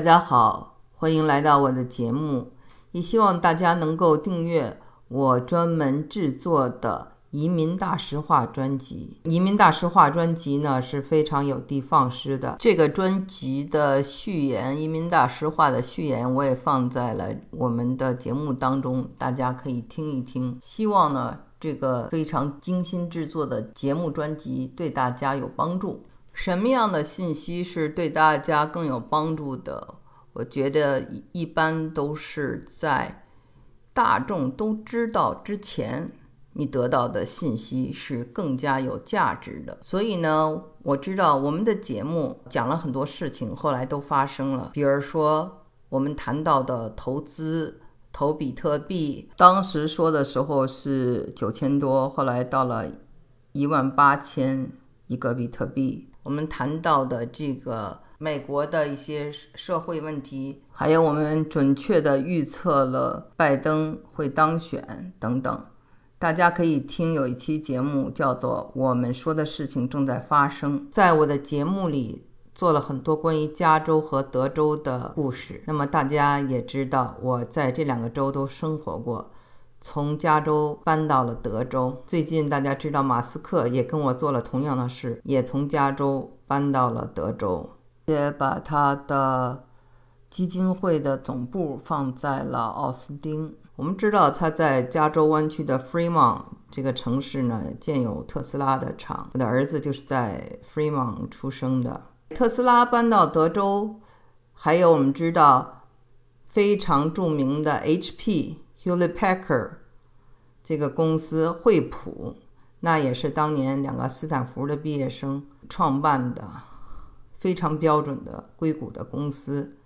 大家好，欢迎来到我的节目，也希望大家能够订阅我专门制作的《移民大实话》专辑。《移民大实话》专辑呢是非常有的放矢的。这个专辑的序言，《移民大实话》的序言，我也放在了我们的节目当中，大家可以听一听。希望呢，这个非常精心制作的节目专辑对大家有帮助。什么样的信息是对大家更有帮助的？我觉得一般都是在大众都知道之前，你得到的信息是更加有价值的。所以呢，我知道我们的节目讲了很多事情，后来都发生了。比如说，我们谈到的投资投比特币，当时说的时候是九千多，后来到了一万八千一个比特币。我们谈到的这个美国的一些社会问题，还有我们准确的预测了拜登会当选等等，大家可以听有一期节目叫做《我们说的事情正在发生》。在我的节目里做了很多关于加州和德州的故事，那么大家也知道我在这两个州都生活过。从加州搬到了德州。最近大家知道，马斯克也跟我做了同样的事，也从加州搬到了德州，也把他的基金会的总部放在了奥斯汀。我们知道他在加州湾区的 Fremont 这个城市呢，建有特斯拉的厂。我的儿子就是在 Fremont 出生的。特斯拉搬到德州，还有我们知道非常著名的 HP。Hewlett Packard 这个公司，惠普，那也是当年两个斯坦福的毕业生创办的，非常标准的硅谷的公司，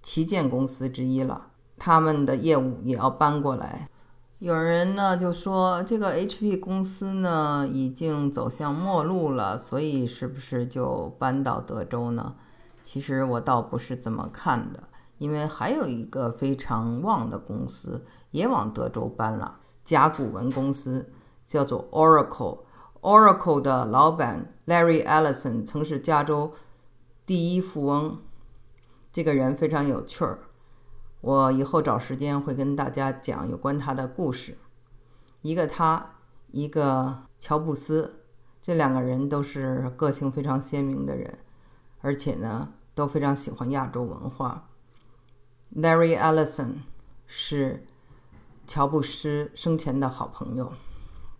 旗舰公司之一了。他们的业务也要搬过来。有人呢就说，这个 HP 公司呢已经走向末路了，所以是不是就搬到德州呢？其实我倒不是这么看的。因为还有一个非常旺的公司也往德州搬了，甲骨文公司叫做 Oracle。Oracle 的老板 Larry Ellison 曾是加州第一富翁，这个人非常有趣儿。我以后找时间会跟大家讲有关他的故事。一个他，一个乔布斯，这两个人都是个性非常鲜明的人，而且呢都非常喜欢亚洲文化。Larry Ellison 是乔布斯生前的好朋友，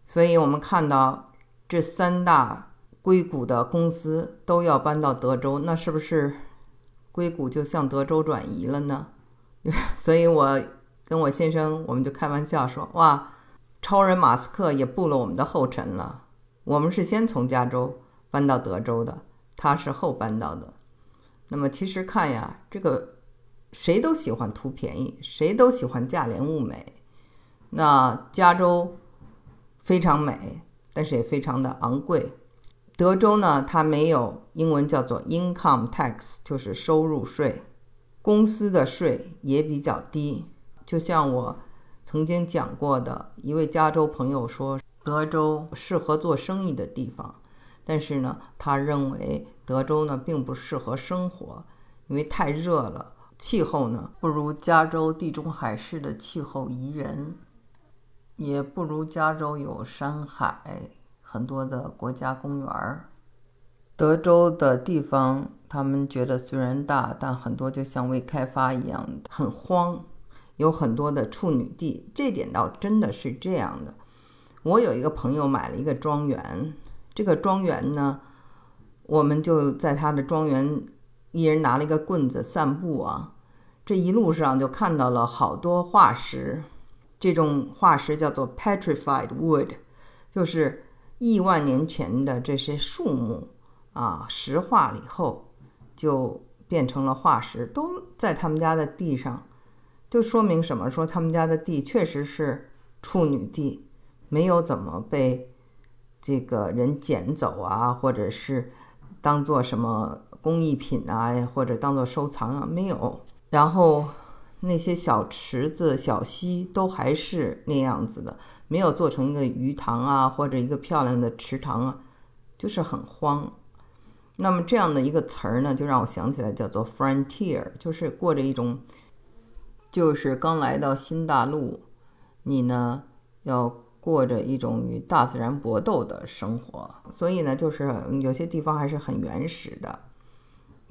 所以我们看到这三大硅谷的公司都要搬到德州，那是不是硅谷就向德州转移了呢？所以我跟我先生我们就开玩笑说：“哇，超人马斯克也步了我们的后尘了。我们是先从加州搬到德州的，他是后搬到的。那么其实看呀，这个。”谁都喜欢图便宜，谁都喜欢价廉物美。那加州非常美，但是也非常的昂贵。德州呢，它没有英文叫做 income tax，就是收入税，公司的税也比较低。就像我曾经讲过的一位加州朋友说，德州适合做生意的地方，但是呢，他认为德州呢并不适合生活，因为太热了。气候呢，不如加州地中海式的气候宜人，也不如加州有山海，很多的国家公园儿。德州的地方，他们觉得虽然大，但很多就像未开发一样，很荒，有很多的处女地。这点倒真的是这样的。我有一个朋友买了一个庄园，这个庄园呢，我们就在他的庄园。一人拿了一个棍子散步啊，这一路上就看到了好多化石。这种化石叫做 petrified wood，就是亿万年前的这些树木啊，石化了以后就变成了化石，都在他们家的地上。就说明什么？说他们家的地确实是处女地，没有怎么被这个人捡走啊，或者是当做什么。工艺品啊，或者当做收藏啊，没有。然后那些小池子、小溪都还是那样子的，没有做成一个鱼塘啊，或者一个漂亮的池塘啊，就是很荒。那么这样的一个词儿呢，就让我想起来叫做 frontier，就是过着一种，就是刚来到新大陆，你呢要过着一种与大自然搏斗的生活。所以呢，就是有些地方还是很原始的。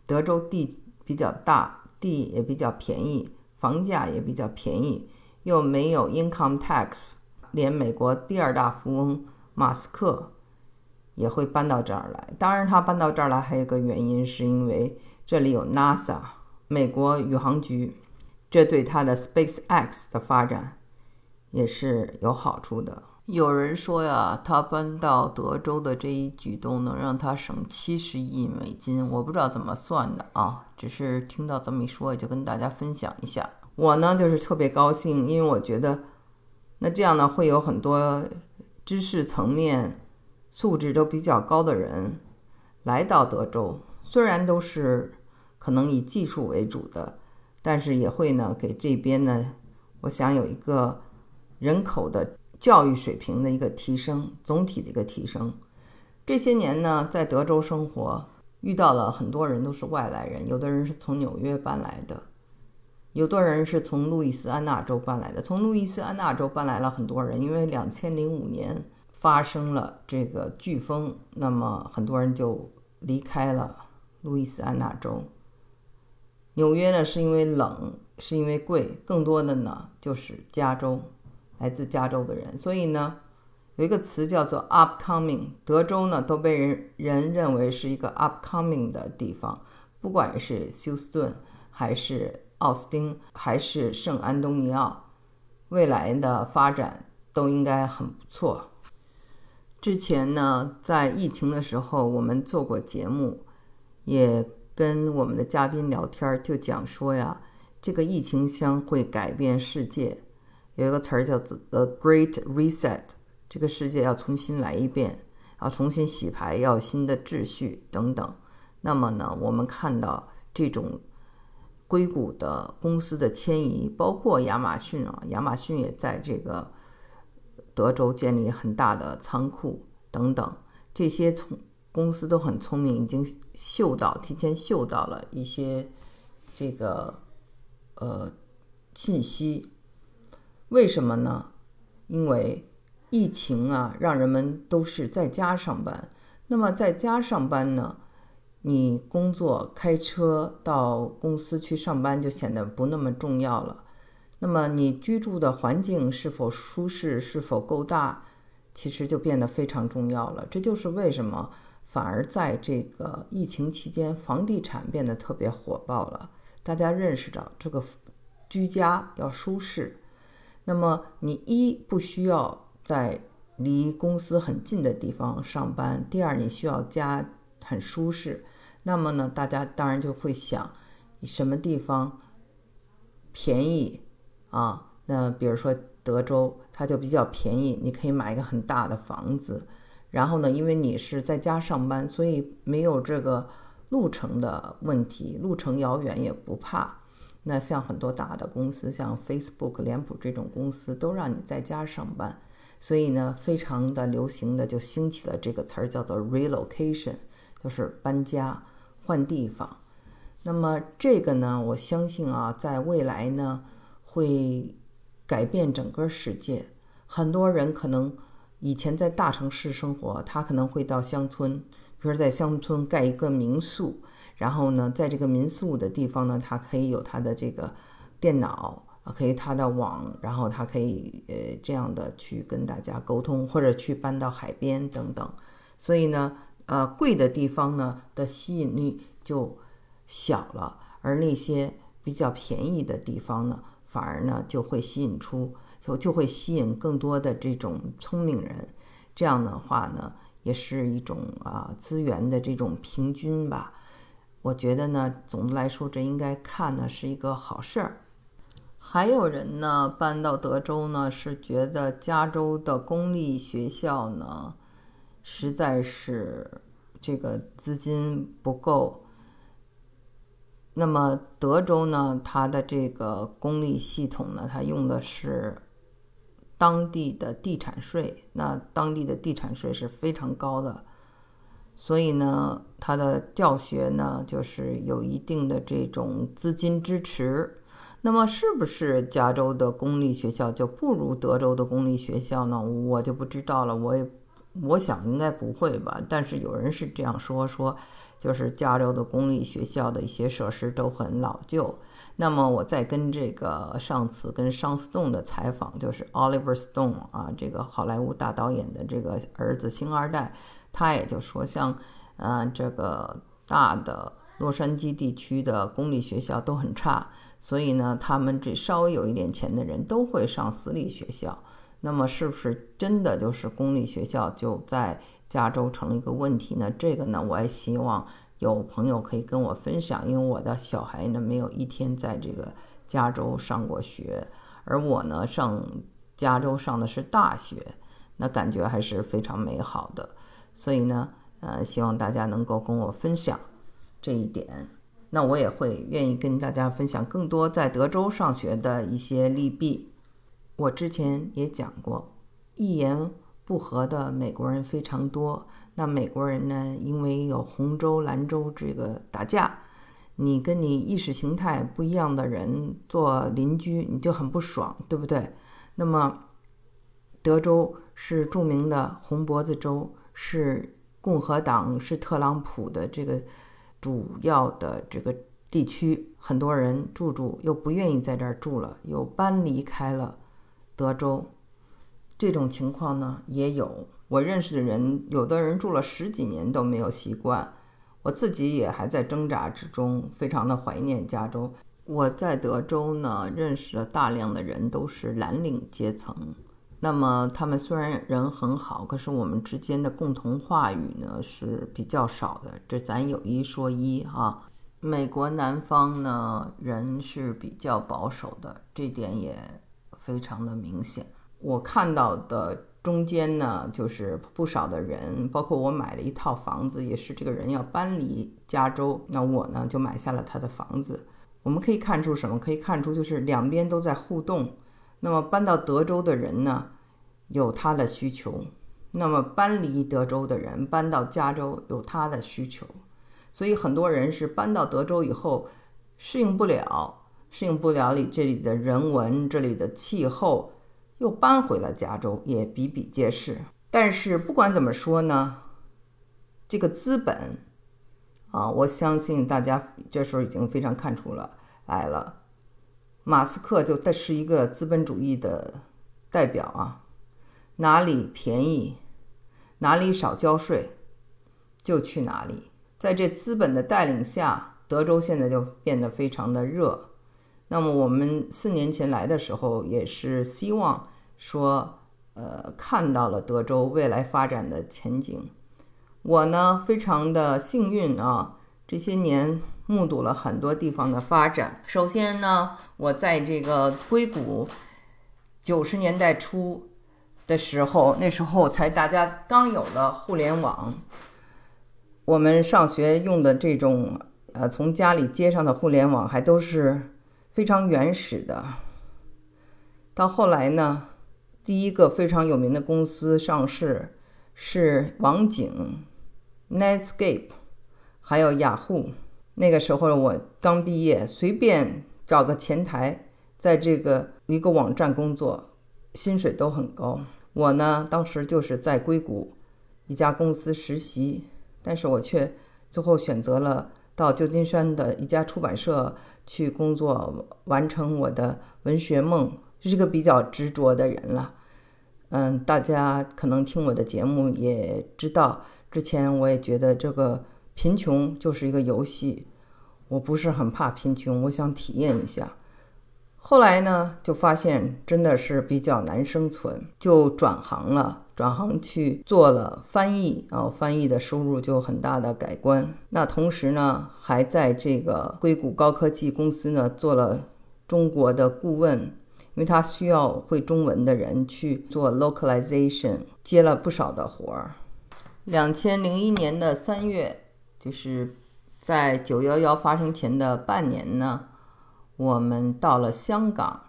德州地比较大，地也比较便宜，房价也比较便宜，又没有 income tax，连美国第二大富翁马斯克。也会搬到这儿来。当然，他搬到这儿来还有个原因，是因为这里有 NASA 美国宇航局，这对他的 SpaceX 的发展也是有好处的。有人说呀，他搬到德州的这一举动能让他省七十亿美金。我不知道怎么算的啊，只是听到这么一说，就跟大家分享一下。我呢就是特别高兴，因为我觉得那这样呢会有很多知识层面。素质都比较高的人来到德州，虽然都是可能以技术为主的，但是也会呢给这边呢，我想有一个人口的教育水平的一个提升，总体的一个提升。这些年呢，在德州生活，遇到了很多人都是外来人，有的人是从纽约搬来的，有的人是从路易斯安那州搬来的。从路易斯安那州搬来了很多人，因为两千零五年。发生了这个飓风，那么很多人就离开了路易斯安那州。纽约呢，是因为冷，是因为贵，更多的呢就是加州，来自加州的人。所以呢，有一个词叫做 upcoming，德州呢都被人人认为是一个 upcoming 的地方，不管是休斯顿，还是奥斯汀，还是圣安东尼奥，未来的发展都应该很不错。之前呢，在疫情的时候，我们做过节目，也跟我们的嘉宾聊天，就讲说呀，这个疫情将会改变世界。有一个词儿叫做 “the Great Reset”，这个世界要重新来一遍，要重新洗牌，要新的秩序等等。那么呢，我们看到这种硅谷的公司的迁移，包括亚马逊啊，亚马逊也在这个。德州建立很大的仓库等等，这些聪公司都很聪明，已经嗅到提前嗅到了一些这个呃信息。为什么呢？因为疫情啊，让人们都是在家上班。那么在家上班呢，你工作开车到公司去上班就显得不那么重要了。那么你居住的环境是否舒适，是否够大，其实就变得非常重要了。这就是为什么反而在这个疫情期间，房地产变得特别火爆了。大家认识到这个居家要舒适，那么你一不需要在离公司很近的地方上班，第二你需要家很舒适，那么呢，大家当然就会想什么地方便宜。啊，那比如说德州，它就比较便宜，你可以买一个很大的房子。然后呢，因为你是在家上班，所以没有这个路程的问题，路程遥远也不怕。那像很多大的公司，像 Facebook、脸谱这种公司，都让你在家上班，所以呢，非常的流行的就兴起了这个词儿，叫做 relocation，就是搬家换地方。那么这个呢，我相信啊，在未来呢。会改变整个世界。很多人可能以前在大城市生活，他可能会到乡村，比如在乡村盖一个民宿，然后呢，在这个民宿的地方呢，他可以有他的这个电脑，可以他的网，然后他可以呃这样的去跟大家沟通，或者去搬到海边等等。所以呢，呃，贵的地方呢的吸引力就小了，而那些比较便宜的地方呢。反而呢，就会吸引出，就就会吸引更多的这种聪明人。这样的话呢，也是一种啊资源的这种平均吧。我觉得呢，总的来说，这应该看呢是一个好事儿。还有人呢搬到德州呢，是觉得加州的公立学校呢，实在是这个资金不够。那么德州呢，它的这个公立系统呢，它用的是当地的地产税。那当地的地产税是非常高的，所以呢，他的教学呢就是有一定的这种资金支持。那么，是不是加州的公立学校就不如德州的公立学校呢？我就不知道了。我也我想应该不会吧。但是有人是这样说，说就是加州的公立学校的一些设施都很老旧。那么我在跟这个上次跟商 Stone 的采访，就是 Oliver Stone 啊，这个好莱坞大导演的这个儿子星二代，他也就说，像嗯这个大的洛杉矶地区的公立学校都很差，所以呢，他们这稍微有一点钱的人都会上私立学校。那么是不是真的就是公立学校就在加州成了一个问题呢？这个呢，我也希望。有朋友可以跟我分享，因为我的小孩呢没有一天在这个加州上过学，而我呢上加州上的是大学，那感觉还是非常美好的。所以呢，呃，希望大家能够跟我分享这一点，那我也会愿意跟大家分享更多在德州上学的一些利弊。我之前也讲过，一言。不合的美国人非常多。那美国人呢？因为有红州、蓝州这个打架，你跟你意识形态不一样的人做邻居，你就很不爽，对不对？那么，德州是著名的红脖子州，是共和党是特朗普的这个主要的这个地区，很多人住住又不愿意在这儿住了，又搬离开了德州。这种情况呢也有，我认识的人，有的人住了十几年都没有习惯，我自己也还在挣扎之中，非常的怀念加州。我在德州呢认识了大量的人，都是蓝领阶层。那么他们虽然人很好，可是我们之间的共同话语呢是比较少的。这咱有一说一哈，美国南方呢人是比较保守的，这点也非常的明显。我看到的中间呢，就是不少的人，包括我买了一套房子，也是这个人要搬离加州，那我呢就买下了他的房子。我们可以看出什么？可以看出就是两边都在互动。那么搬到德州的人呢，有他的需求；那么搬离德州的人搬到加州有他的需求。所以很多人是搬到德州以后适应不了，适应不了里这里的人文、这里的气候。又搬回了加州，也比比皆是。但是不管怎么说呢，这个资本啊，我相信大家这时候已经非常看出了来了。马斯克就他是一个资本主义的代表啊，哪里便宜，哪里少交税，就去哪里。在这资本的带领下，德州现在就变得非常的热。那么我们四年前来的时候，也是希望说，呃，看到了德州未来发展的前景。我呢，非常的幸运啊，这些年目睹了很多地方的发展。首先呢，我在这个硅谷九十年代初的时候，那时候才大家刚有了互联网，我们上学用的这种，呃，从家里接上的互联网还都是。非常原始的。到后来呢，第一个非常有名的公司上市是网景、Netscape，还有雅虎。那个时候我刚毕业，随便找个前台，在这个一个网站工作，薪水都很高。我呢，当时就是在硅谷一家公司实习，但是我却最后选择了。到旧金山的一家出版社去工作，完成我的文学梦，是个比较执着的人了。嗯，大家可能听我的节目也知道，之前我也觉得这个贫穷就是一个游戏，我不是很怕贫穷，我想体验一下。后来呢，就发现真的是比较难生存，就转行了。转行去做了翻译啊，翻译的收入就很大的改观。那同时呢，还在这个硅谷高科技公司呢做了中国的顾问，因为他需要会中文的人去做 localization，接了不少的活儿。两千零一年的三月，就是在九幺幺发生前的半年呢，我们到了香港。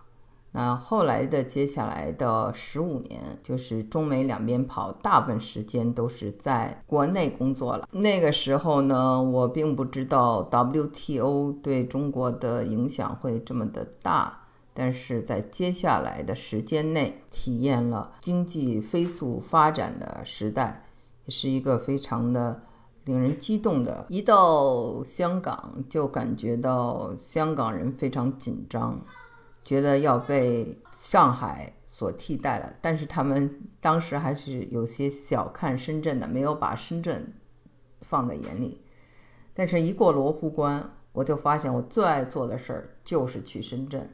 那后来的接下来的十五年，就是中美两边跑，大部分时间都是在国内工作了。那个时候呢，我并不知道 WTO 对中国的影响会这么的大，但是在接下来的时间内，体验了经济飞速发展的时代，也是一个非常的令人激动的。一到香港，就感觉到香港人非常紧张。觉得要被上海所替代了，但是他们当时还是有些小看深圳的，没有把深圳放在眼里。但是，一过罗湖关，我就发现我最爱做的事儿就是去深圳。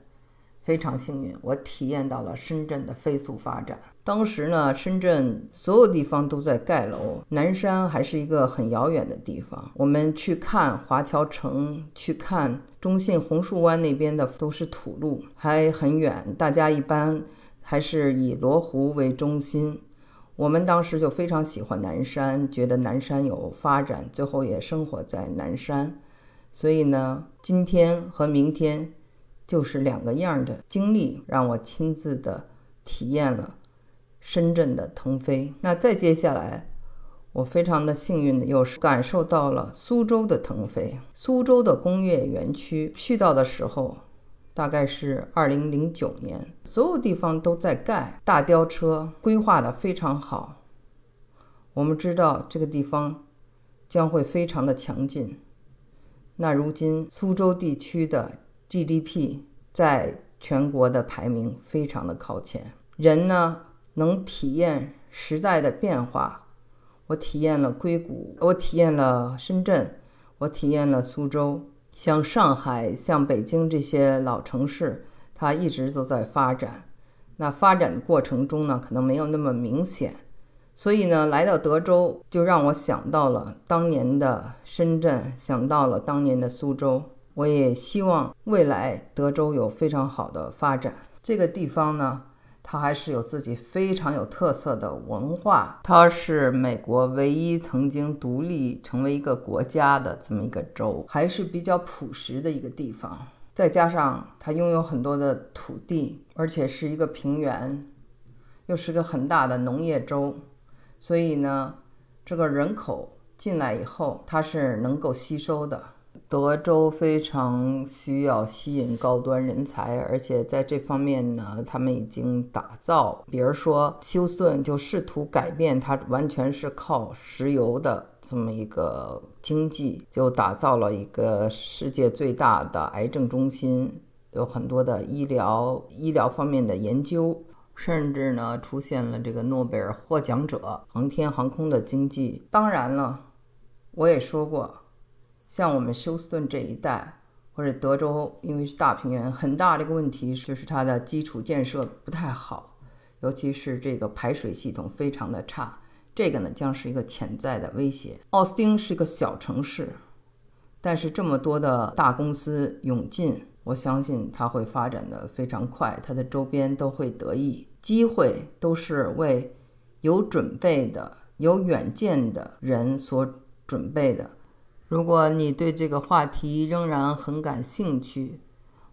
非常幸运，我体验到了深圳的飞速发展。当时呢，深圳所有地方都在盖楼，南山还是一个很遥远的地方。我们去看华侨城，去看中信红树湾那边的都是土路，还很远。大家一般还是以罗湖为中心。我们当时就非常喜欢南山，觉得南山有发展，最后也生活在南山。所以呢，今天和明天。就是两个样的经历，让我亲自的体验了深圳的腾飞。那再接下来，我非常的幸运的又是感受到了苏州的腾飞。苏州的工业园区去到的时候，大概是二零零九年，所有地方都在盖大吊车，规划的非常好。我们知道这个地方将会非常的强劲。那如今苏州地区的。GDP 在全国的排名非常的靠前。人呢，能体验时代的变化。我体验了硅谷，我体验了深圳，我体验了苏州。像上海、像北京这些老城市，它一直都在发展。那发展的过程中呢，可能没有那么明显。所以呢，来到德州，就让我想到了当年的深圳，想到了当年的苏州。我也希望未来德州有非常好的发展。这个地方呢，它还是有自己非常有特色的文化。它是美国唯一曾经独立成为一个国家的这么一个州，还是比较朴实的一个地方。再加上它拥有很多的土地，而且是一个平原，又是个很大的农业州，所以呢，这个人口进来以后，它是能够吸收的。德州非常需要吸引高端人才，而且在这方面呢，他们已经打造，比如说休斯顿就试图改变它，完全是靠石油的这么一个经济，就打造了一个世界最大的癌症中心，有很多的医疗医疗方面的研究，甚至呢出现了这个诺贝尔获奖者，航天航空的经济。当然了，我也说过。像我们休斯顿这一带，或者德州，因为是大平原，很大的一个问题就是它的基础建设不太好，尤其是这个排水系统非常的差，这个呢将是一个潜在的威胁。奥斯汀是一个小城市，但是这么多的大公司涌进，我相信它会发展的非常快，它的周边都会得益，机会都是为有准备的、有远见的人所准备的。如果你对这个话题仍然很感兴趣，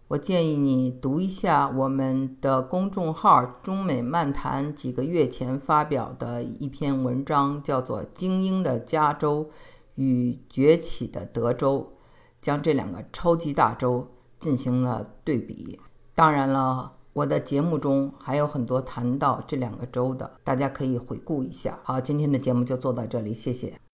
我建议你读一下我们的公众号“中美漫谈”几个月前发表的一篇文章，叫做《精英的加州与崛起的德州》，将这两个超级大洲进行了对比。当然了，我的节目中还有很多谈到这两个州的，大家可以回顾一下。好，今天的节目就做到这里，谢谢。